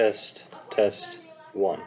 test, test, one.